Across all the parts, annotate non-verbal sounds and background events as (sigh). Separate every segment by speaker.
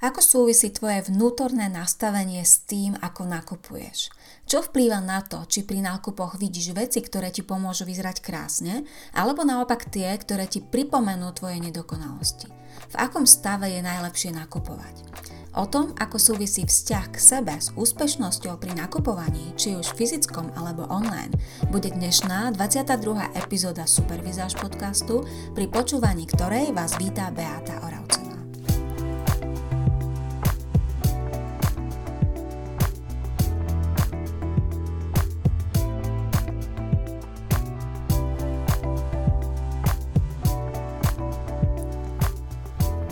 Speaker 1: Ako súvisí tvoje vnútorné nastavenie s tým, ako nakupuješ? Čo vplýva na to, či pri nákupoch vidíš veci, ktoré ti pomôžu vyzerať krásne, alebo naopak tie, ktoré ti pripomenú tvoje nedokonalosti? V akom stave je najlepšie nakupovať? O tom, ako súvisí vzťah k sebe s úspešnosťou pri nakupovaní, či už fyzickom alebo online, bude dnešná 22. epizóda Supervizáž podcastu, pri počúvaní ktorej vás vítá Beata Oravcová.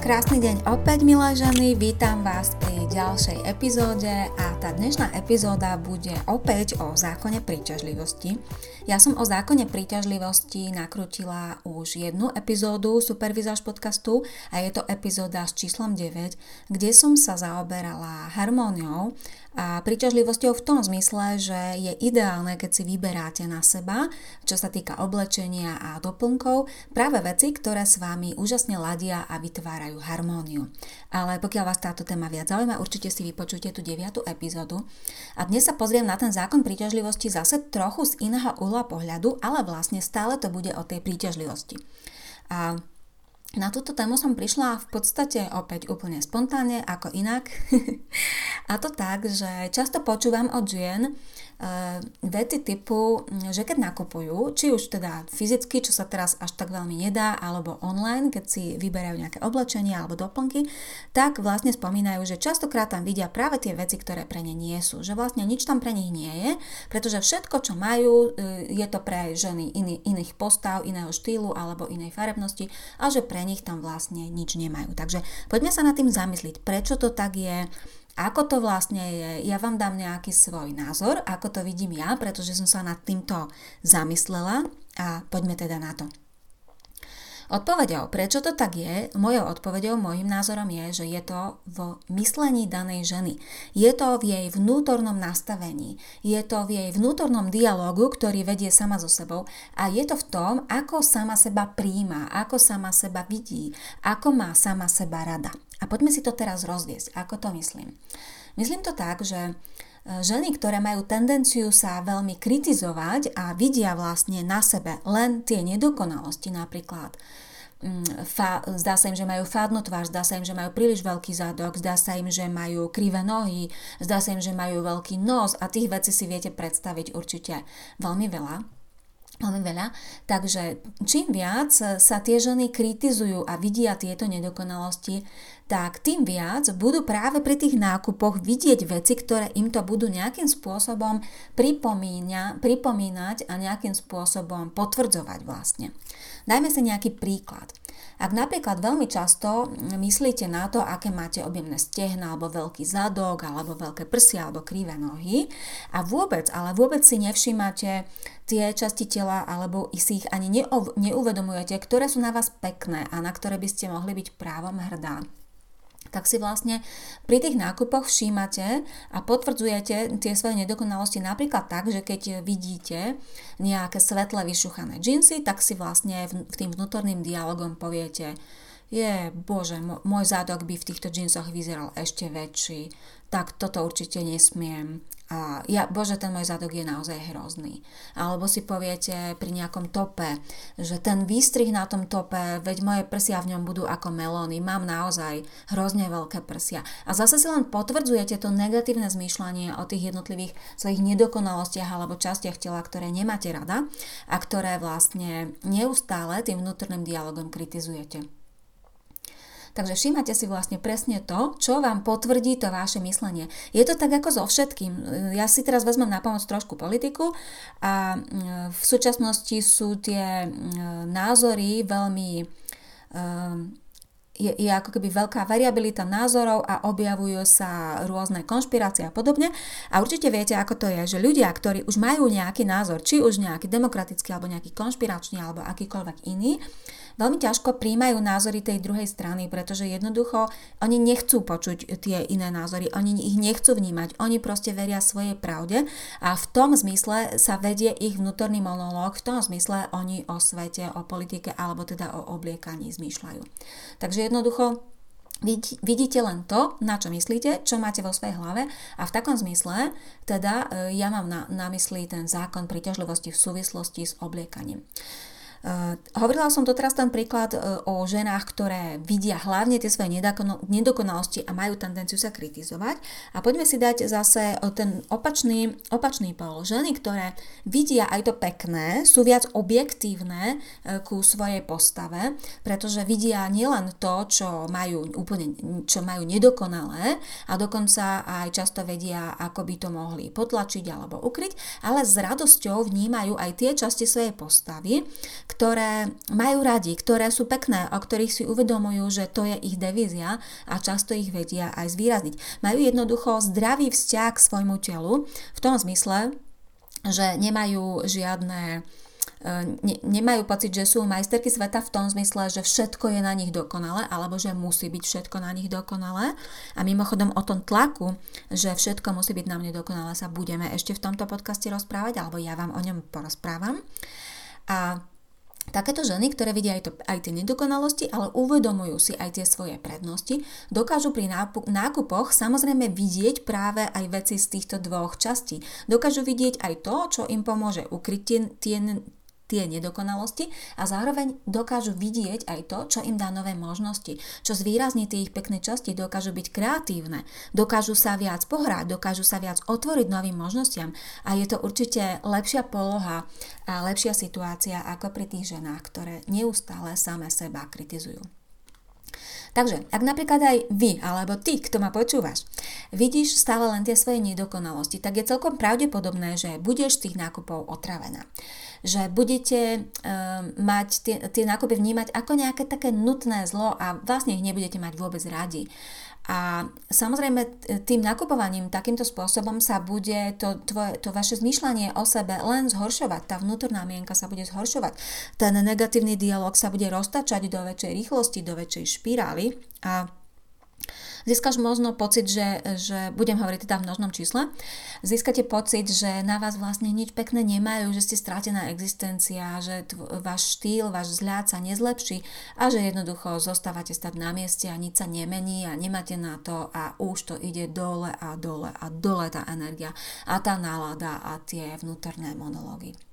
Speaker 1: Krásny deň opäť, milé ženy, vítam vás pri ďalšej epizóde a tá dnešná epizóda bude opäť o zákone príťažlivosti. Ja som o zákone príťažlivosti nakrutila už jednu epizódu Supervizáž podcastu a je to epizóda s číslom 9, kde som sa zaoberala harmóniou a príťažlivosťou v tom zmysle, že je ideálne, keď si vyberáte na seba, čo sa týka oblečenia a doplnkov, práve veci, ktoré s vami úžasne ladia a vytvárajú harmóniu. Ale pokiaľ vás táto téma viac zaujíma, určite si vypočujte tú 9. epizódu. A dnes sa pozriem na ten zákon príťažlivosti zase trochu z iného uhla pohľadu, ale vlastne stále to bude o tej príťažlivosti. A na túto tému som prišla v podstate opäť úplne spontánne, ako inak. (laughs) a to tak, že často počúvam od žien, uh, vety typu, že keď nakupujú, či už teda fyzicky, čo sa teraz až tak veľmi nedá, alebo online, keď si vyberajú nejaké oblečenie alebo doplnky, tak vlastne spomínajú, že častokrát tam vidia práve tie veci, ktoré pre ne nie sú. Že vlastne nič tam pre nich nie je, pretože všetko, čo majú, e, je to pre ženy iný, iných postav, iného štýlu alebo inej farebnosti a že pre nich tam vlastne nič nemajú. Takže poďme sa nad tým zamysliť, prečo to tak je, ako to vlastne je, ja vám dám nejaký svoj názor, ako to vidím ja, pretože som sa nad týmto zamyslela a poďme teda na to. Odpovedou, prečo to tak je, mojou odpovedou, môjim názorom je, že je to v myslení danej ženy. Je to v jej vnútornom nastavení. Je to v jej vnútornom dialogu, ktorý vedie sama so sebou a je to v tom, ako sama seba príjma, ako sama seba vidí, ako má sama seba rada. A poďme si to teraz rozviesť. Ako to myslím? Myslím to tak, že e, ženy, ktoré majú tendenciu sa veľmi kritizovať a vidia vlastne na sebe len tie nedokonalosti napríklad, mm, Fa, zdá sa im, že majú fádnu tvár, zdá sa im, že majú príliš veľký zadok, zdá sa im, že majú krivé nohy, zdá sa im, že majú veľký nos a tých vecí si viete predstaviť určite veľmi veľa veľmi veľa. Takže čím viac sa tie ženy kritizujú a vidia tieto nedokonalosti, tak tým viac budú práve pri tých nákupoch vidieť veci, ktoré im to budú nejakým spôsobom pripomínať a nejakým spôsobom potvrdzovať vlastne. Dajme si nejaký príklad. Ak napríklad veľmi často myslíte na to, aké máte objemné stehna, alebo veľký zadok, alebo veľké prsia, alebo krivé nohy a vôbec, ale vôbec si nevšímate tie časti tela, alebo si ich ani neuvedomujete, ktoré sú na vás pekné a na ktoré by ste mohli byť právom hrdá tak si vlastne pri tých nákupoch všímate a potvrdzujete tie svoje nedokonalosti napríklad tak, že keď vidíte nejaké svetle vyšuchané džinsy, tak si vlastne v, tým vnútorným dialogom poviete, je, bože, môj zádok by v týchto džinsoch vyzeral ešte väčší, tak toto určite nesmiem. A ja, bože, ten môj zadok je naozaj hrozný. Alebo si poviete pri nejakom tope, že ten výstrih na tom tope, veď moje prsia v ňom budú ako melóny, mám naozaj hrozne veľké prsia. A zase si len potvrdzujete to negatívne zmýšľanie o tých jednotlivých svojich nedokonalostiach alebo častiach tela, ktoré nemáte rada a ktoré vlastne neustále tým vnútorným dialogom kritizujete. Takže všímate si vlastne presne to, čo vám potvrdí to vaše myslenie. Je to tak ako so všetkým. Ja si teraz vezmem na pomoc trošku politiku a mm, v súčasnosti sú tie mm, názory veľmi mm, je, je ako keby veľká variabilita názorov a objavujú sa rôzne konšpirácie a podobne. A určite viete, ako to je, že ľudia, ktorí už majú nejaký názor, či už nejaký demokratický, alebo nejaký konšpiračný, alebo akýkoľvek iný, veľmi ťažko príjmajú názory tej druhej strany, pretože jednoducho oni nechcú počuť tie iné názory, oni ich nechcú vnímať, oni proste veria svojej pravde a v tom zmysle sa vedie ich vnútorný monológ, v tom zmysle oni o svete, o politike alebo teda o obliekaní zmýšľajú. Takže jednoducho Vidíte len to, na čo myslíte, čo máte vo svojej hlave a v takom zmysle teda e, ja mám na, na mysli ten zákon príťažlivosti v súvislosti s obliekaním. Uh, hovorila som to teraz ten príklad uh, o ženách, ktoré vidia hlavne tie svoje nedokonalosti a majú tendenciu sa kritizovať. A poďme si dať zase ten opačný, opačný pol. Ženy, ktoré vidia aj to pekné, sú viac objektívne ku svojej postave, pretože vidia nielen to, čo majú úplne, čo majú nedokonalé a dokonca aj často vedia, ako by to mohli potlačiť alebo ukryť, ale s radosťou vnímajú aj tie časti svojej postavy, ktoré majú radi, ktoré sú pekné, o ktorých si uvedomujú, že to je ich devízia a často ich vedia aj zvýrazniť. Majú jednoducho zdravý vzťah k svojmu telu v tom zmysle, že nemajú žiadne e, ne, nemajú pocit, že sú majsterky sveta v tom zmysle, že všetko je na nich dokonalé, alebo že musí byť všetko na nich dokonalé. A mimochodom o tom tlaku, že všetko musí byť na mne dokonalé, sa budeme ešte v tomto podcaste rozprávať, alebo ja vám o ňom porozprávam. A Takéto ženy, ktoré vidia aj, to, aj tie nedokonalosti, ale uvedomujú si aj tie svoje prednosti, dokážu pri nákupoch samozrejme vidieť práve aj veci z týchto dvoch častí. Dokážu vidieť aj to, čo im pomôže ukryť tie, tie, tie nedokonalosti a zároveň dokážu vidieť aj to, čo im dá nové možnosti, čo zvýrazní tie ich pekné časti, dokážu byť kreatívne, dokážu sa viac pohrať, dokážu sa viac otvoriť novým možnostiam a je to určite lepšia poloha a lepšia situácia ako pri tých ženách, ktoré neustále same seba kritizujú. Takže, ak napríklad aj vy, alebo ty, kto ma počúvaš, vidíš stále len tie svoje nedokonalosti, tak je celkom pravdepodobné, že budeš tých nákupov otravená. Že budete uh, mať tie, tie nákupy vnímať ako nejaké také nutné zlo a vlastne ich nebudete mať vôbec radi. A samozrejme tým nakupovaním takýmto spôsobom sa bude to, tvoje, to vaše zmýšľanie o sebe len zhoršovať. Tá vnútorná mienka sa bude zhoršovať. Ten negatívny dialog sa bude roztačať do väčšej rýchlosti, do väčšej špirály a získaš možno pocit, že, že budem hovoriť teda v množnom čísle, získate pocit, že na vás vlastne nič pekné nemajú, že ste strátená existencia, že tvo, váš štýl, váš vzhľad sa nezlepší a že jednoducho zostávate stať na mieste a nič sa nemení a nemáte na to a už to ide dole a dole a dole tá energia a tá nálada a tie vnútorné monológy.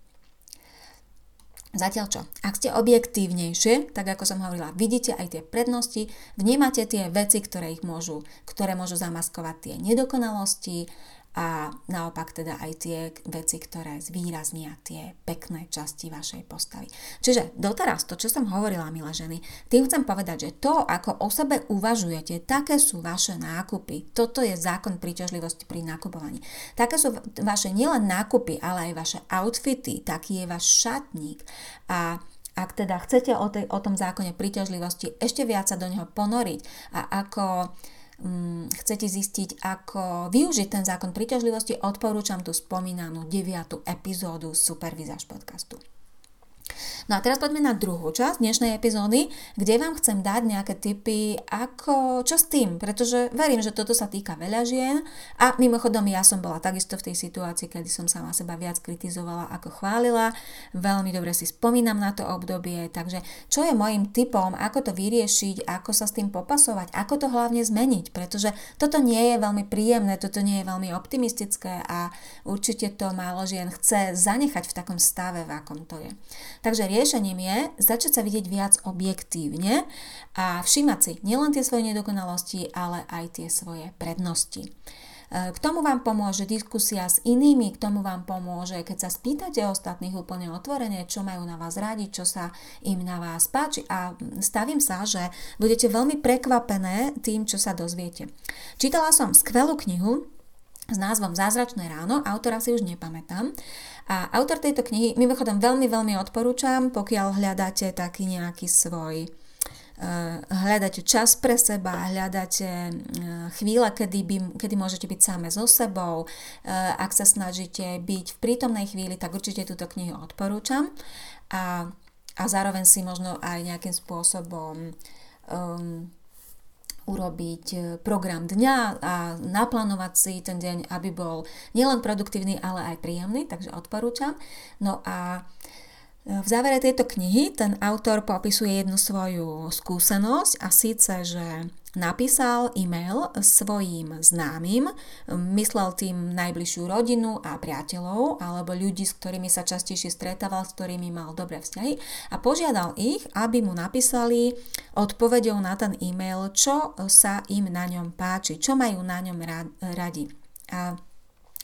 Speaker 1: Zatiaľ čo? Ak ste objektívnejšie, tak ako som hovorila, vidíte aj tie prednosti, vnímate tie veci, ktoré ich môžu, ktoré môžu zamaskovať tie nedokonalosti, a naopak teda aj tie veci, ktoré zvýraznia tie pekné časti vašej postavy. Čiže doteraz to, čo som hovorila, milé ženy, tým chcem povedať, že to, ako o sebe uvažujete, také sú vaše nákupy. Toto je zákon príťažlivosti pri nakupovaní. Také sú vaše nielen nákupy, ale aj vaše outfity, taký je váš šatník a ak teda chcete o, tej, o tom zákone príťažlivosti ešte viac sa do neho ponoriť a ako um, chcete zistiť, ako využiť ten zákon príťažlivosti, odporúčam tú spomínanú 9. epizódu Supervizáž podcastu. No a teraz poďme na druhú časť dnešnej epizódy, kde vám chcem dať nejaké tipy, ako, čo s tým, pretože verím, že toto sa týka veľa žien a mimochodom ja som bola takisto v tej situácii, kedy som sama seba viac kritizovala ako chválila, veľmi dobre si spomínam na to obdobie, takže čo je môjim tipom, ako to vyriešiť, ako sa s tým popasovať, ako to hlavne zmeniť, pretože toto nie je veľmi príjemné, toto nie je veľmi optimistické a určite to málo žien chce zanechať v takom stave, v akom to je. Takže riešením je začať sa vidieť viac objektívne a všímať si nielen tie svoje nedokonalosti, ale aj tie svoje prednosti. E, k tomu vám pomôže diskusia s inými, k tomu vám pomôže, keď sa spýtate ostatných úplne otvorene, čo majú na vás radi, čo sa im na vás páči a stavím sa, že budete veľmi prekvapené tým, čo sa dozviete. Čítala som skvelú knihu s názvom Zázračné ráno, autora si už nepamätám, a autor tejto knihy, mimochodom veľmi, veľmi odporúčam, pokiaľ hľadáte taký nejaký svoj Uh, hľadáte čas pre seba, hľadáte uh, chvíle, kedy, by, kedy môžete byť same so sebou. Uh, ak sa snažíte byť v prítomnej chvíli, tak určite túto knihu odporúčam. A, a zároveň si možno aj nejakým spôsobom um, urobiť e, program dňa a naplánovať si ten deň, aby bol nielen produktívny, ale aj príjemný, takže odporúčam. No a e, v závere tejto knihy ten autor popisuje jednu svoju skúsenosť a síce, že napísal e-mail svojim známym, myslel tým najbližšiu rodinu a priateľov alebo ľudí, s ktorými sa častejšie stretával, s ktorými mal dobré vzťahy a požiadal ich, aby mu napísali odpovedou na ten e-mail, čo sa im na ňom páči, čo majú na ňom radi. A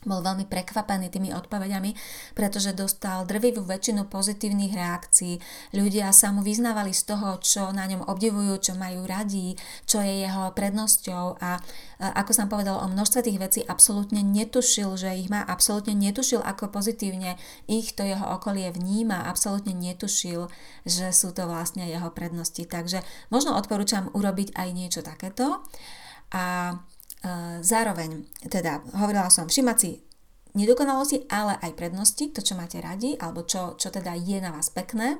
Speaker 1: bol veľmi prekvapený tými odpovediami, pretože dostal drvivú väčšinu pozitívnych reakcií. Ľudia sa mu vyznávali z toho, čo na ňom obdivujú, čo majú radí, čo je jeho prednosťou a ako som povedal o množstve tých vecí, absolútne netušil, že ich má, absolútne netušil, ako pozitívne ich to jeho okolie vníma, absolútne netušil, že sú to vlastne jeho prednosti. Takže možno odporúčam urobiť aj niečo takéto. A Zároveň, teda hovorila som, všimať si nedokonalosti, ale aj prednosti, to, čo máte radi, alebo čo, čo teda je na vás pekné.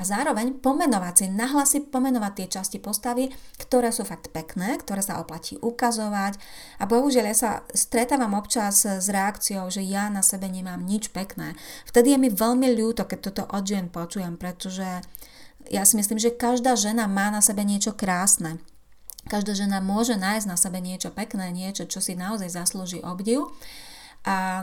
Speaker 1: A zároveň pomenovať si, nahlasi pomenovať tie časti postavy, ktoré sú fakt pekné, ktoré sa oplatí ukazovať. A bohužiaľ ja sa stretávam občas s reakciou, že ja na sebe nemám nič pekné. Vtedy je mi veľmi ľúto, keď toto od žien počujem, pretože ja si myslím, že každá žena má na sebe niečo krásne. Každá žena môže nájsť na sebe niečo pekné, niečo, čo si naozaj zaslúži obdiv a,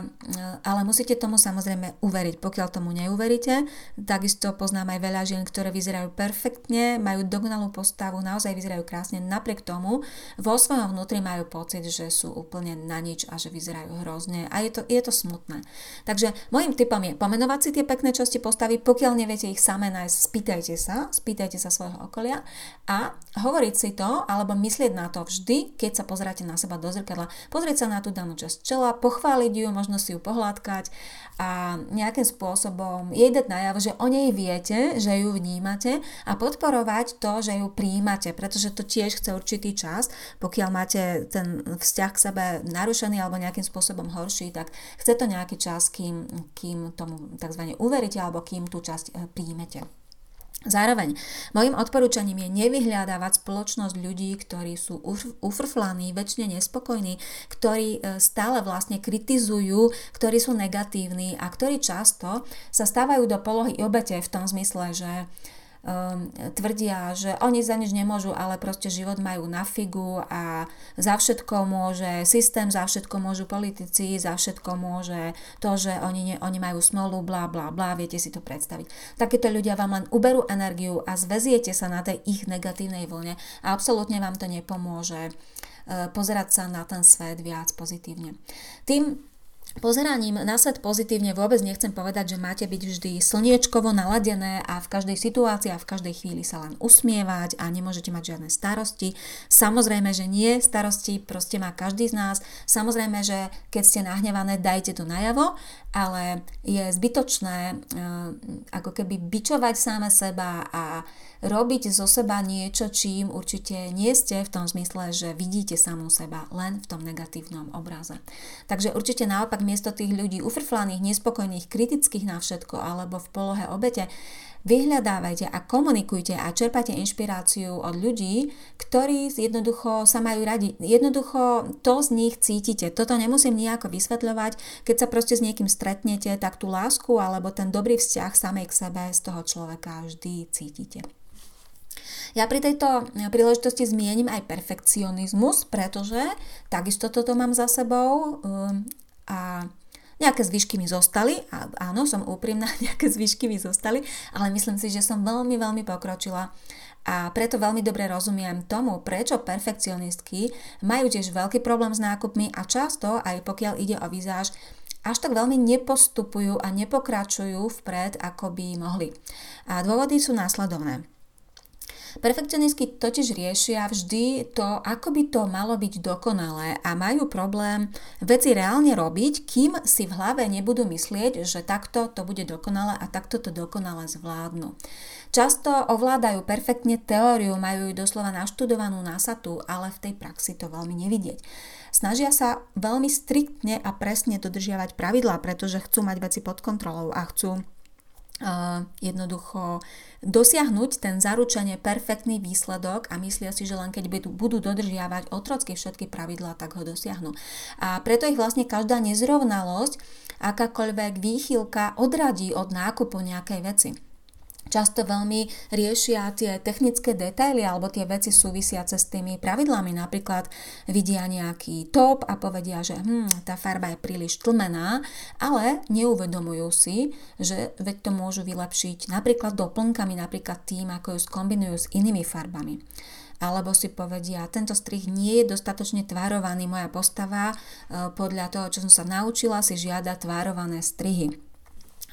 Speaker 1: ale musíte tomu samozrejme uveriť. Pokiaľ tomu neuveríte, takisto poznám aj veľa žien, ktoré vyzerajú perfektne, majú dokonalú postavu, naozaj vyzerajú krásne, napriek tomu vo svojom vnútri majú pocit, že sú úplne na nič a že vyzerajú hrozne. A je to, je to smutné. Takže môjim typom je pomenovať si tie pekné časti postavy, pokiaľ neviete ich samé nájsť, spýtajte sa, spýtajte sa svojho okolia. A hovoriť si to, alebo myslieť na to vždy, keď sa pozeráte na seba do zrkadla, pozrieť sa na tú danú časť čela, pochváliť ju, možno si ju pohľadkať a nejakým spôsobom jej dať najavo, že o nej viete, že ju vnímate a podporovať to, že ju príjmate, pretože to tiež chce určitý čas. Pokiaľ máte ten vzťah k sebe narušený alebo nejakým spôsobom horší, tak chce to nejaký čas, kým, kým tomu tzv. uveríte alebo kým tú časť eh, príjmete. Zároveň, mojim odporúčaním je nevyhľadávať spoločnosť ľudí, ktorí sú ufrflaní, väčšine nespokojní, ktorí e, stále vlastne kritizujú, ktorí sú negatívni a ktorí často sa stávajú do polohy obete v tom zmysle, že um, tvrdia, že oni za nič nemôžu, ale proste život majú na figu a za všetko môže systém, za všetko môžu politici, za všetko môže to, že oni, ne, oni majú smolu, bla bla bla, viete si to predstaviť. Takíto ľudia vám len uberú energiu a zveziete sa na tej ich negatívnej vlne a absolútne vám to nepomôže uh, pozerať sa na ten svet viac pozitívne. Tým Pozeraním na svet pozitívne vôbec nechcem povedať, že máte byť vždy slniečkovo naladené a v každej situácii a v každej chvíli sa len usmievať a nemôžete mať žiadne starosti. Samozrejme, že nie, starosti proste má každý z nás. Samozrejme, že keď ste nahnevané, dajte to najavo, ale je zbytočné eh, ako keby bičovať sáme seba a robiť zo seba niečo, čím určite nie ste v tom zmysle, že vidíte samú seba len v tom negatívnom obraze. Takže určite naopak miesto tých ľudí ufrflaných, nespokojných, kritických na všetko alebo v polohe obete, Vyhľadávajte a komunikujte a čerpajte inšpiráciu od ľudí, ktorí jednoducho sa majú radi. Jednoducho to z nich cítite. Toto nemusím nejako vysvetľovať. Keď sa proste s niekým stretnete, tak tú lásku alebo ten dobrý vzťah samej k sebe z toho človeka vždy cítite. Ja pri tejto príležitosti zmienim aj perfekcionizmus, pretože takisto toto mám za sebou um, a nejaké zvyšky mi zostali, a áno, som úprimná, (laughs) nejaké zvyšky mi zostali, ale myslím si, že som veľmi, veľmi pokročila a preto veľmi dobre rozumiem tomu, prečo perfekcionistky majú tiež veľký problém s nákupmi a často, aj pokiaľ ide o vizáž, až tak veľmi nepostupujú a nepokračujú vpred, ako by mohli. A dôvody sú následovné. Perfekcionistky totiž riešia vždy to, ako by to malo byť dokonalé a majú problém veci reálne robiť, kým si v hlave nebudú myslieť, že takto to bude dokonalé a takto to dokonale zvládnu. Často ovládajú perfektne teóriu, majú ju doslova naštudovanú násatu, ale v tej praxi to veľmi nevidieť. Snažia sa veľmi striktne a presne dodržiavať pravidlá, pretože chcú mať veci pod kontrolou a chcú jednoducho dosiahnuť ten zaručenie perfektný výsledok a myslia si, že len keď budú dodržiavať otrocky všetky pravidlá, tak ho dosiahnu. A preto ich vlastne každá nezrovnalosť, akákoľvek výchylka odradí od nákupu nejakej veci. Často veľmi riešia tie technické detaily alebo tie veci súvisiace s tými pravidlami. Napríklad vidia nejaký top a povedia, že hm, tá farba je príliš tlmená, ale neuvedomujú si, že veď to môžu vylepšiť napríklad doplnkami, napríklad tým, ako ju skombinujú s inými farbami alebo si povedia, tento strih nie je dostatočne tvárovaný, moja postava e, podľa toho, čo som sa naučila, si žiada tvárované strihy.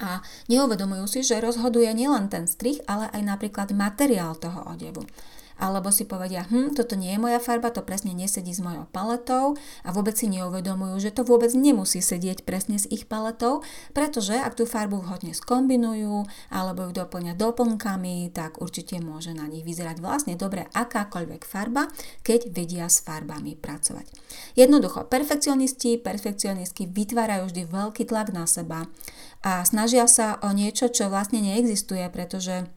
Speaker 1: A neuvedomujú si, že rozhoduje nielen ten strih, ale aj napríklad materiál toho odevu alebo si povedia, hm, toto nie je moja farba, to presne nesedí s mojou paletou a vôbec si neuvedomujú, že to vôbec nemusí sedieť presne s ich paletou, pretože ak tú farbu vhodne skombinujú alebo ju doplňa doplnkami, tak určite môže na nich vyzerať vlastne dobre akákoľvek farba, keď vedia s farbami pracovať. Jednoducho, perfekcionisti, perfekcionistky vytvárajú vždy veľký tlak na seba a snažia sa o niečo, čo vlastne neexistuje, pretože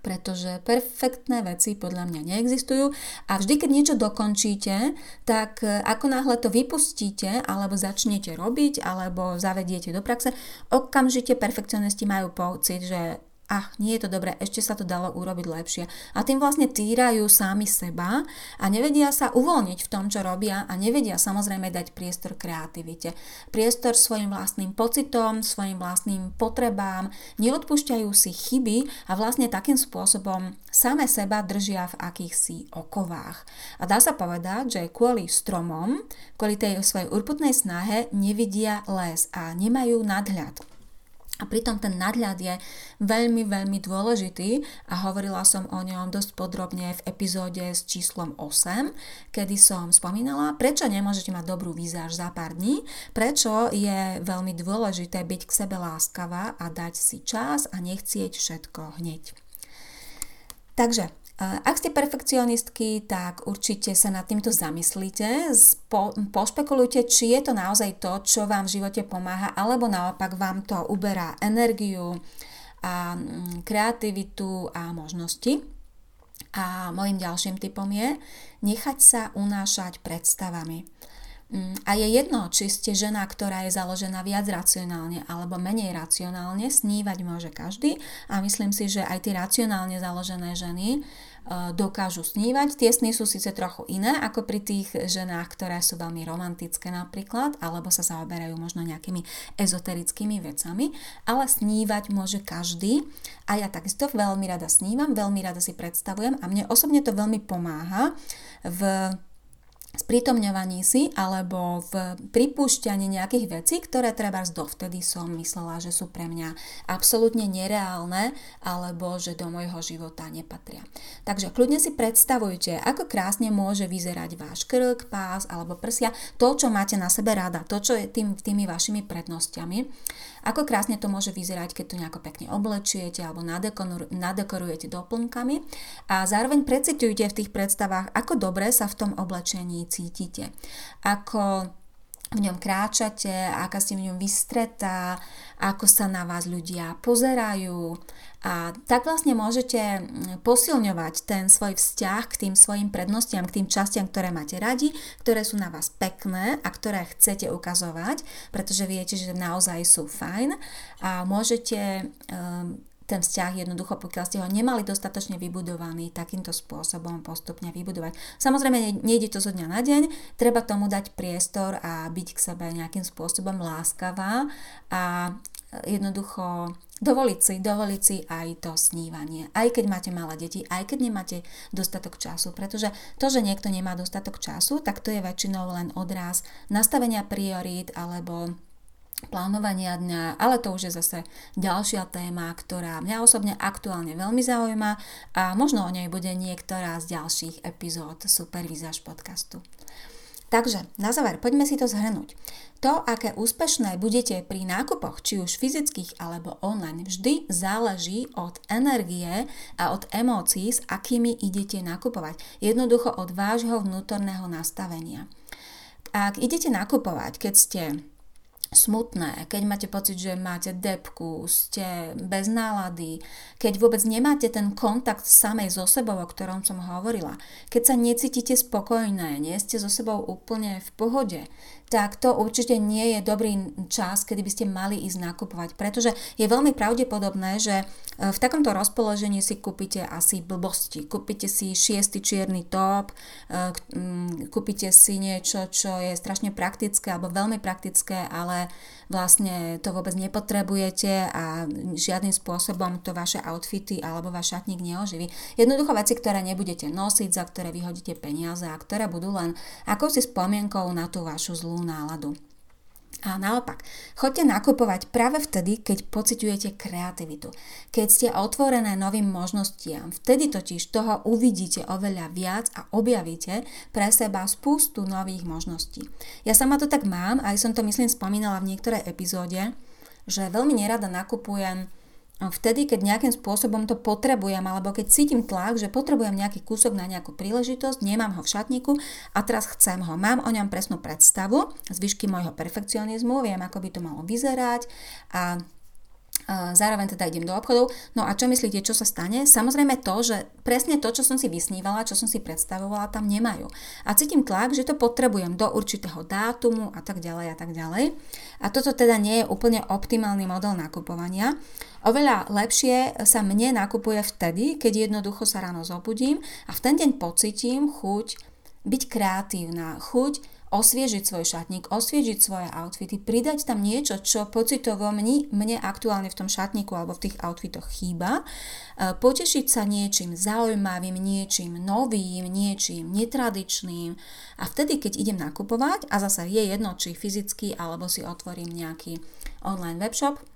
Speaker 1: pretože perfektné veci podľa mňa neexistujú a vždy, keď niečo dokončíte, tak e, ako náhle to vypustíte alebo začnete robiť alebo zavediete do praxe, okamžite perfekcionisti majú pocit, že ach, nie je to dobré, ešte sa to dalo urobiť lepšie. A tým vlastne týrajú sami seba a nevedia sa uvoľniť v tom, čo robia a nevedia samozrejme dať priestor kreativite. Priestor svojim vlastným pocitom, svojim vlastným potrebám, neodpúšťajú si chyby a vlastne takým spôsobom same seba držia v akýchsi okovách. A dá sa povedať, že kvôli stromom, kvôli tej svojej urputnej snahe nevidia les a nemajú nadhľad. A pritom ten nadhľad je veľmi, veľmi dôležitý a hovorila som o ňom dosť podrobne v epizóde s číslom 8, kedy som spomínala, prečo nemôžete mať dobrú výzáž za pár dní, prečo je veľmi dôležité byť k sebe láskavá a dať si čas a nechcieť všetko hneď. Takže ak ste perfekcionistky, tak určite sa nad týmto zamyslíte, po, pošpekulujte, či je to naozaj to, čo vám v živote pomáha, alebo naopak vám to uberá energiu a mm, kreativitu a možnosti. A môjim ďalším typom je nechať sa unášať predstavami. Mm, a je jedno, či ste žena, ktorá je založená viac racionálne alebo menej racionálne, snívať môže každý a myslím si, že aj tie racionálne založené ženy e, dokážu snívať. Tie sny sú síce trochu iné ako pri tých ženách, ktoré sú veľmi romantické napríklad, alebo sa zaoberajú možno nejakými ezoterickými vecami, ale snívať môže každý a ja takisto veľmi rada snívam, veľmi rada si predstavujem a mne osobne to veľmi pomáha v sprítomňovaní si alebo v pripúšťaní nejakých vecí, ktoré treba dovtedy som myslela, že sú pre mňa absolútne nereálne alebo že do môjho života nepatria. Takže kľudne si predstavujte, ako krásne môže vyzerať váš krk, pás alebo prsia, to, čo máte na sebe rada, to, čo je tým, tými vašimi prednostiami ako krásne to môže vyzerať, keď to nejako pekne oblečiete alebo nadekorujete doplnkami a zároveň precitujte v tých predstavách, ako dobre sa v tom oblečení cítite. Ako v ňom kráčate, aká ste v ňom vystretá, ako sa na vás ľudia pozerajú. A tak vlastne môžete mm, posilňovať ten svoj vzťah k tým svojim prednostiam, k tým častiam, ktoré máte radi, ktoré sú na vás pekné a ktoré chcete ukazovať, pretože viete, že naozaj sú fajn a môžete um, ten vzťah jednoducho, pokiaľ ste ho nemali dostatočne vybudovaný, takýmto spôsobom postupne vybudovať. Samozrejme, nejde to zo dňa na deň, treba tomu dať priestor a byť k sebe nejakým spôsobom láskavá a jednoducho dovoliť si, dovoliť si aj to snívanie. Aj keď máte malé deti, aj keď nemáte dostatok času. Pretože to, že niekto nemá dostatok času, tak to je väčšinou len odraz nastavenia priorít alebo plánovania dňa, ale to už je zase ďalšia téma, ktorá mňa osobne aktuálne veľmi zaujíma a možno o nej bude niektorá z ďalších epizód Supervizáž podcastu. Takže na záver, poďme si to zhrnúť. To, aké úspešné budete pri nákupoch, či už fyzických alebo online, vždy záleží od energie a od emócií, s akými idete nakupovať. Jednoducho od vášho vnútorného nastavenia. Ak idete nakupovať, keď ste smutné, keď máte pocit, že máte depku, ste bez nálady, keď vôbec nemáte ten kontakt samej so sebou, o ktorom som hovorila, keď sa necítite spokojné, nie ste so sebou úplne v pohode, tak to určite nie je dobrý čas, kedy by ste mali ísť nakupovať, pretože je veľmi pravdepodobné, že e, v takomto rozpoložení si kúpite asi blbosti. Kúpite si šiestý čierny top, e, kúpite si niečo, čo je strašne praktické alebo veľmi praktické, ale vlastne to vôbec nepotrebujete a žiadnym spôsobom to vaše outfity alebo váš šatník neoživí. Jednoducho veci, ktoré nebudete nosiť, za ktoré vyhodíte peniaze a ktoré budú len akousi spomienkou na tú vašu zlú náladu. A naopak, choďte nakupovať práve vtedy, keď pociťujete kreativitu. Keď ste otvorené novým možnostiam, vtedy totiž toho uvidíte oveľa viac a objavíte pre seba spústu nových možností. Ja sama to tak mám, aj som to myslím spomínala v niektorej epizóde, že veľmi nerada nakupujem vtedy, keď nejakým spôsobom to potrebujem, alebo keď cítim tlak, že potrebujem nejaký kúsok na nejakú príležitosť, nemám ho v šatníku a teraz chcem ho. Mám o ňom presnú predstavu, zvyšky môjho perfekcionizmu, viem, ako by to malo vyzerať a zároveň teda idem do obchodov. No a čo myslíte, čo sa stane? Samozrejme to, že presne to, čo som si vysnívala, čo som si predstavovala, tam nemajú. A cítim tlak, že to potrebujem do určitého dátumu a tak ďalej a tak ďalej. A toto teda nie je úplne optimálny model nakupovania. Oveľa lepšie sa mne nakupuje vtedy, keď jednoducho sa ráno zobudím a v ten deň pocitím chuť byť kreatívna, chuť osviežiť svoj šatník, osviežiť svoje outfity, pridať tam niečo, čo pocitovo mne, mne aktuálne v tom šatníku alebo v tých outfitoch chýba, e, potešiť sa niečím zaujímavým, niečím novým, niečím netradičným. A vtedy, keď idem nakupovať a zase je jedno, či fyzicky alebo si otvorím nejaký online webshop,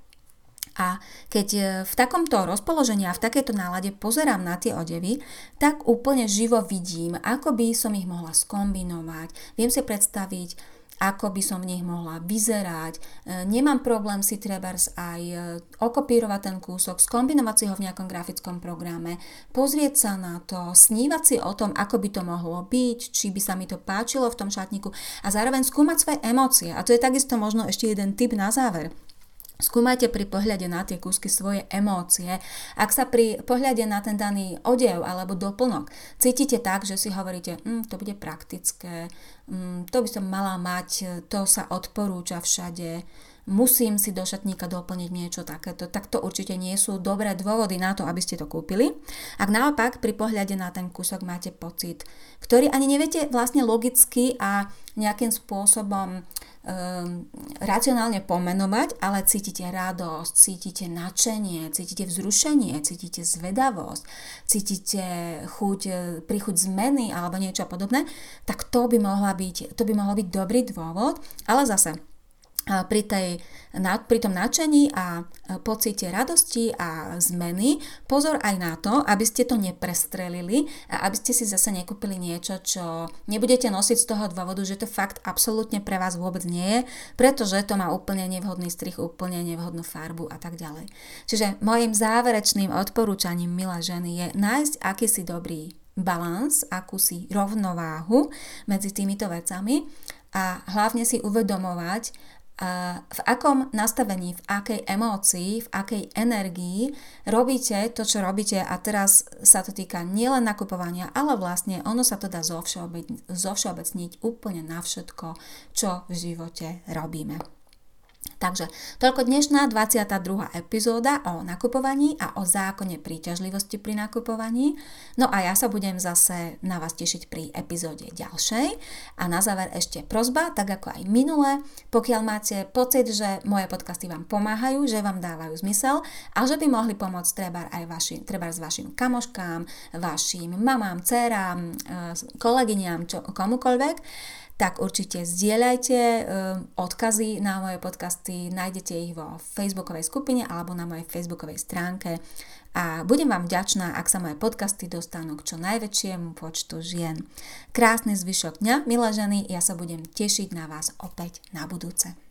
Speaker 1: a keď e, v takomto rozpoložení a v takejto nálade pozerám na tie odevy, tak úplne živo vidím, ako by som ich mohla skombinovať. Viem si predstaviť, ako by som v nich mohla vyzerať. E, nemám problém si trebárs aj e, okopírovať ten kúsok, skombinovať si ho v nejakom grafickom programe, pozrieť sa na to, snívať si o tom, ako by to mohlo byť, či by sa mi to páčilo v tom šatníku a zároveň skúmať svoje emócie. A to je takisto možno ešte jeden tip na záver Skúmajte pri pohľade na tie kúsky svoje emócie. Ak sa pri pohľade na ten daný odev alebo doplnok cítite tak, že si hovoríte, mm, to bude praktické, mm, to by som mala mať, to sa odporúča všade, musím si do šatníka doplniť niečo takéto, tak to určite nie sú dobré dôvody na to, aby ste to kúpili. Ak naopak pri pohľade na ten kúsok máte pocit, ktorý ani neviete vlastne logicky a nejakým spôsobom um, racionálne pomenovať, ale cítite radosť, cítite nadšenie, cítite vzrušenie, cítite zvedavosť, cítite chuť, e, príchuť zmeny alebo niečo podobné, tak to by, mohla byť, to by mohol byť dobrý dôvod, ale zase pri, tej, pri tom nadšení a pocite radosti a zmeny, pozor aj na to, aby ste to neprestrelili a aby ste si zase nekúpili niečo, čo nebudete nosiť z toho dôvodu, že to fakt absolútne pre vás vôbec nie je, pretože to má úplne nevhodný strich, úplne nevhodnú farbu a tak ďalej. Čiže môjim záverečným odporúčaním, milé ženy, je nájsť akýsi dobrý balans, akúsi rovnováhu medzi týmito vecami a hlavne si uvedomovať, v akom nastavení, v akej emócii, v akej energii robíte to, čo robíte a teraz sa to týka nielen nakupovania, ale vlastne ono sa to dá zovšeobecniť úplne na všetko, čo v živote robíme. Takže toľko dnešná 22. epizóda o nakupovaní a o zákone príťažlivosti pri nakupovaní. No a ja sa budem zase na vás tešiť pri epizóde ďalšej. A na záver ešte prozba, tak ako aj minule, pokiaľ máte pocit, že moje podcasty vám pomáhajú, že vám dávajú zmysel a že by mohli pomôcť treba aj vaši, treba s vašim kamoškám, vašim mamám, dcerám, e, kolegyňam, čo, komukoľvek, tak určite zdieľajte ehm, odkazy na moje podcasty, nájdete ich vo facebookovej skupine alebo na mojej facebookovej stránke a budem vám vďačná, ak sa moje podcasty dostanú k čo najväčšiemu počtu žien. Krásny zvyšok dňa, milé ženy, ja sa budem tešiť na vás opäť na budúce.